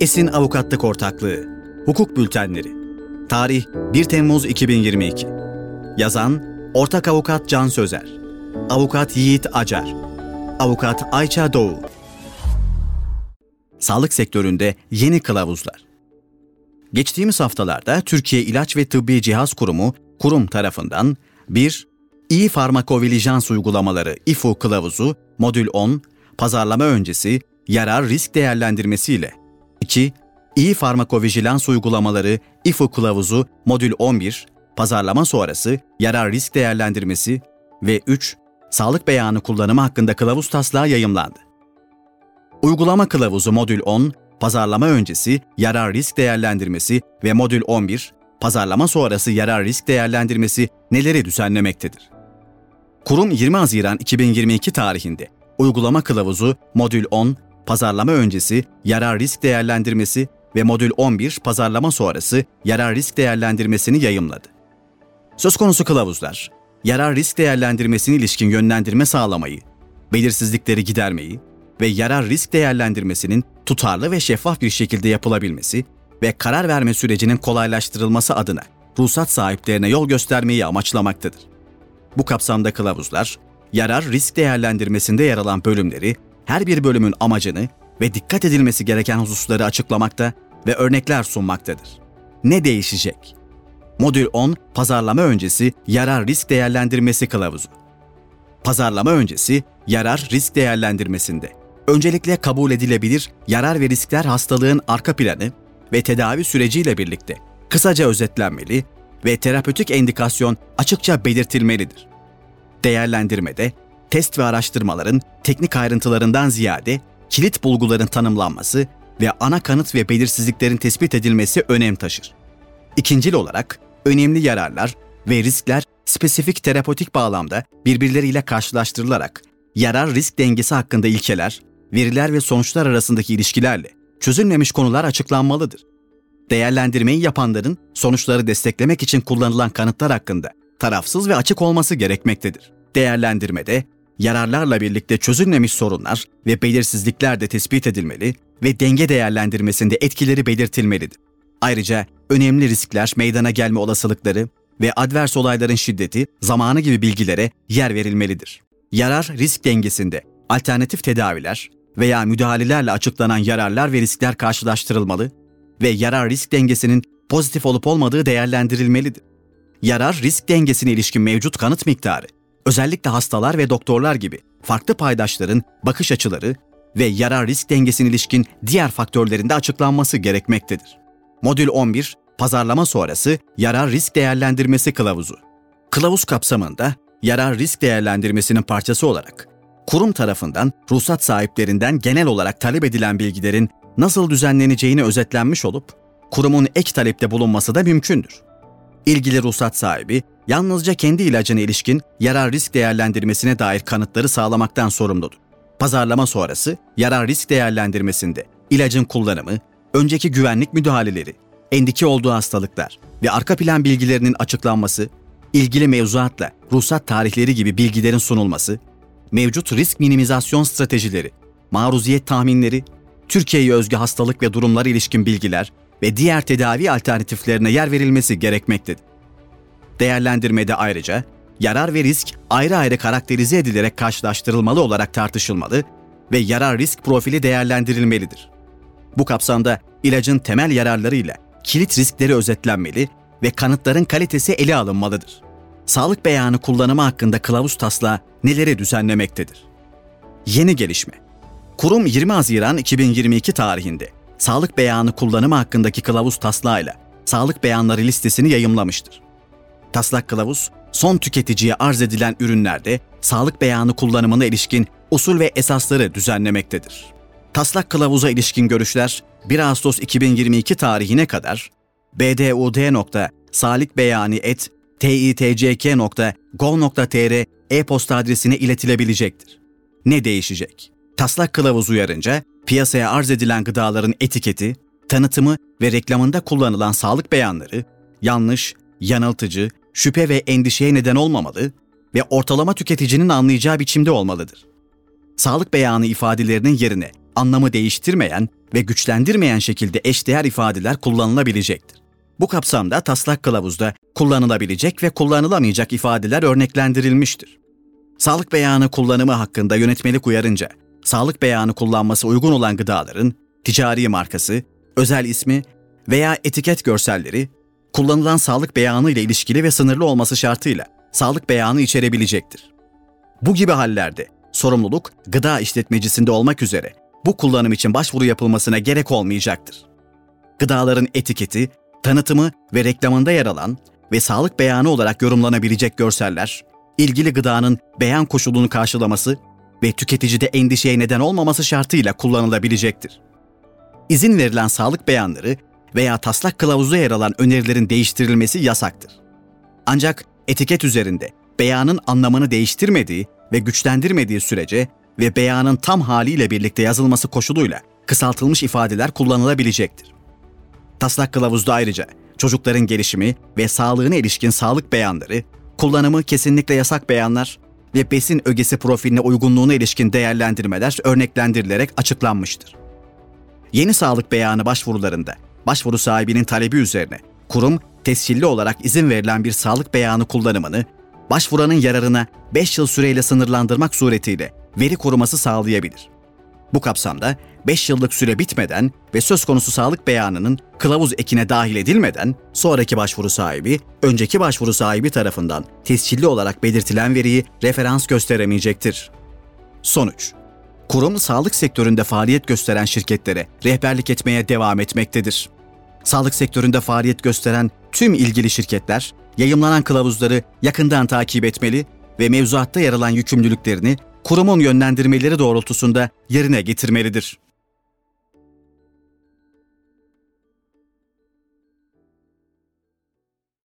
Esin Avukatlık Ortaklığı. Hukuk Bültenleri. Tarih 1 Temmuz 2022 Yazan Ortak Avukat Can Sözer. Avukat Yiğit Acar. Avukat Ayça Doğu. Sağlık sektöründe yeni kılavuzlar. Geçtiğimiz haftalarda Türkiye İlaç ve Tıbbi Cihaz Kurumu kurum tarafından 1. İyi farmakovilijans uygulamaları İFU kılavuzu modül 10 pazarlama öncesi yarar risk değerlendirmesi ile 2. İyi farmakovijilans uygulamaları İFU kılavuzu modül 11 pazarlama sonrası yarar risk değerlendirmesi ve 3. Sağlık beyanı kullanımı hakkında kılavuz taslağı yayımlandı. Uygulama kılavuzu modül 10 pazarlama öncesi yarar risk değerlendirmesi ve modül 11 pazarlama sonrası yarar risk değerlendirmesi neleri düzenlemektedir? Kurum 20 Haziran 2022 tarihinde uygulama kılavuzu modül 10 pazarlama öncesi yarar risk değerlendirmesi ve modül 11 pazarlama sonrası yarar risk değerlendirmesini yayımladı. Söz konusu kılavuzlar, yarar risk değerlendirmesine ilişkin yönlendirme sağlamayı, belirsizlikleri gidermeyi ve yarar risk değerlendirmesinin tutarlı ve şeffaf bir şekilde yapılabilmesi ve karar verme sürecinin kolaylaştırılması adına ruhsat sahiplerine yol göstermeyi amaçlamaktadır. Bu kapsamda kılavuzlar, yarar risk değerlendirmesinde yer alan bölümleri, her bir bölümün amacını ve dikkat edilmesi gereken hususları açıklamakta ve örnekler sunmaktadır. Ne değişecek? Modül 10 Pazarlama öncesi yarar risk değerlendirmesi kılavuzu. Pazarlama öncesi yarar risk değerlendirmesinde öncelikle kabul edilebilir yarar ve riskler hastalığın arka planı ve tedavi süreciyle birlikte kısaca özetlenmeli ve terapötik endikasyon açıkça belirtilmelidir. Değerlendirmede test ve araştırmaların teknik ayrıntılarından ziyade kilit bulguların tanımlanması ve ana kanıt ve belirsizliklerin tespit edilmesi önem taşır. İkincil olarak önemli yararlar ve riskler spesifik terapötik bağlamda birbirleriyle karşılaştırılarak yarar risk dengesi hakkında ilkeler, veriler ve sonuçlar arasındaki ilişkilerle çözülmemiş konular açıklanmalıdır. Değerlendirmeyi yapanların sonuçları desteklemek için kullanılan kanıtlar hakkında tarafsız ve açık olması gerekmektedir. Değerlendirmede yararlarla birlikte çözülmemiş sorunlar ve belirsizlikler de tespit edilmeli ve denge değerlendirmesinde etkileri belirtilmelidir. Ayrıca önemli riskler, meydana gelme olasılıkları ve advers olayların şiddeti, zamanı gibi bilgilere yer verilmelidir. Yarar risk dengesinde alternatif tedaviler veya müdahalelerle açıklanan yararlar ve riskler karşılaştırılmalı ve yarar risk dengesinin pozitif olup olmadığı değerlendirilmelidir. Yarar risk dengesine ilişkin mevcut kanıt miktarı, özellikle hastalar ve doktorlar gibi farklı paydaşların bakış açıları ve yarar risk dengesine ilişkin diğer faktörlerinde açıklanması gerekmektedir. Modül 11, pazarlama sonrası yarar risk değerlendirmesi kılavuzu. Kılavuz kapsamında yarar risk değerlendirmesinin parçası olarak kurum tarafından ruhsat sahiplerinden genel olarak talep edilen bilgilerin nasıl düzenleneceğini özetlenmiş olup kurumun ek talepte bulunması da mümkündür. İlgili ruhsat sahibi yalnızca kendi ilacına ilişkin yarar risk değerlendirmesine dair kanıtları sağlamaktan sorumludur. Pazarlama sonrası yarar risk değerlendirmesinde ilacın kullanımı, önceki güvenlik müdahaleleri, endiki olduğu hastalıklar ve arka plan bilgilerinin açıklanması, ilgili mevzuatla ruhsat tarihleri gibi bilgilerin sunulması, mevcut risk minimizasyon stratejileri, maruziyet tahminleri, Türkiye'ye özgü hastalık ve durumlara ilişkin bilgiler ve diğer tedavi alternatiflerine yer verilmesi gerekmektedir. Değerlendirmede ayrıca yarar ve risk ayrı ayrı karakterize edilerek karşılaştırılmalı olarak tartışılmalı ve yarar risk profili değerlendirilmelidir. Bu kapsamda ilacın temel yararlarıyla kilit riskleri özetlenmeli ve kanıtların kalitesi ele alınmalıdır. Sağlık beyanı kullanımı hakkında kılavuz taslağı neleri düzenlemektedir? Yeni gelişme. Kurum 20 Haziran 2022 tarihinde sağlık beyanı kullanımı hakkındaki kılavuz taslağıyla sağlık beyanları listesini yayımlamıştır. Taslak kılavuz, son tüketiciye arz edilen ürünlerde sağlık beyanı kullanımına ilişkin usul ve esasları düzenlemektedir. Taslak kılavuza ilişkin görüşler 1 Ağustos 2022 tarihine kadar bdud.salikbeyani.titck.gov.tr e-posta adresine iletilebilecektir. Ne değişecek? Taslak kılavuz uyarınca piyasaya arz edilen gıdaların etiketi, tanıtımı ve reklamında kullanılan sağlık beyanları yanlış, yanıltıcı, şüphe ve endişeye neden olmamalı ve ortalama tüketicinin anlayacağı biçimde olmalıdır. Sağlık beyanı ifadelerinin yerine anlamı değiştirmeyen ve güçlendirmeyen şekilde eşdeğer ifadeler kullanılabilecektir. Bu kapsamda taslak kılavuzda kullanılabilecek ve kullanılamayacak ifadeler örneklendirilmiştir. Sağlık beyanı kullanımı hakkında yönetmelik uyarınca, sağlık beyanı kullanması uygun olan gıdaların ticari markası, özel ismi veya etiket görselleri kullanılan sağlık beyanı ile ilişkili ve sınırlı olması şartıyla sağlık beyanı içerebilecektir. Bu gibi hallerde sorumluluk gıda işletmecisinde olmak üzere bu kullanım için başvuru yapılmasına gerek olmayacaktır. Gıdaların etiketi, tanıtımı ve reklamında yer alan ve sağlık beyanı olarak yorumlanabilecek görseller, ilgili gıdanın beyan koşulunu karşılaması ve tüketicide endişeye neden olmaması şartıyla kullanılabilecektir. İzin verilen sağlık beyanları veya taslak kılavuzda yer alan önerilerin değiştirilmesi yasaktır. Ancak etiket üzerinde beyanın anlamını değiştirmediği ve güçlendirmediği sürece ve beyanın tam haliyle birlikte yazılması koşuluyla kısaltılmış ifadeler kullanılabilecektir. Taslak kılavuzda ayrıca çocukların gelişimi ve sağlığına ilişkin sağlık beyanları, kullanımı kesinlikle yasak beyanlar ve besin ögesi profiline uygunluğuna ilişkin değerlendirmeler örneklendirilerek açıklanmıştır. Yeni sağlık beyanı başvurularında başvuru sahibinin talebi üzerine kurum tescilli olarak izin verilen bir sağlık beyanı kullanımını başvuranın yararına 5 yıl süreyle sınırlandırmak suretiyle veri koruması sağlayabilir. Bu kapsamda 5 yıllık süre bitmeden ve söz konusu sağlık beyanının kılavuz ekine dahil edilmeden sonraki başvuru sahibi, önceki başvuru sahibi tarafından tescilli olarak belirtilen veriyi referans gösteremeyecektir. Sonuç Kurum sağlık sektöründe faaliyet gösteren şirketlere rehberlik etmeye devam etmektedir. Sağlık sektöründe faaliyet gösteren tüm ilgili şirketler yayımlanan kılavuzları yakından takip etmeli ve mevzuatta yer alan yükümlülüklerini kurumun yönlendirmeleri doğrultusunda yerine getirmelidir.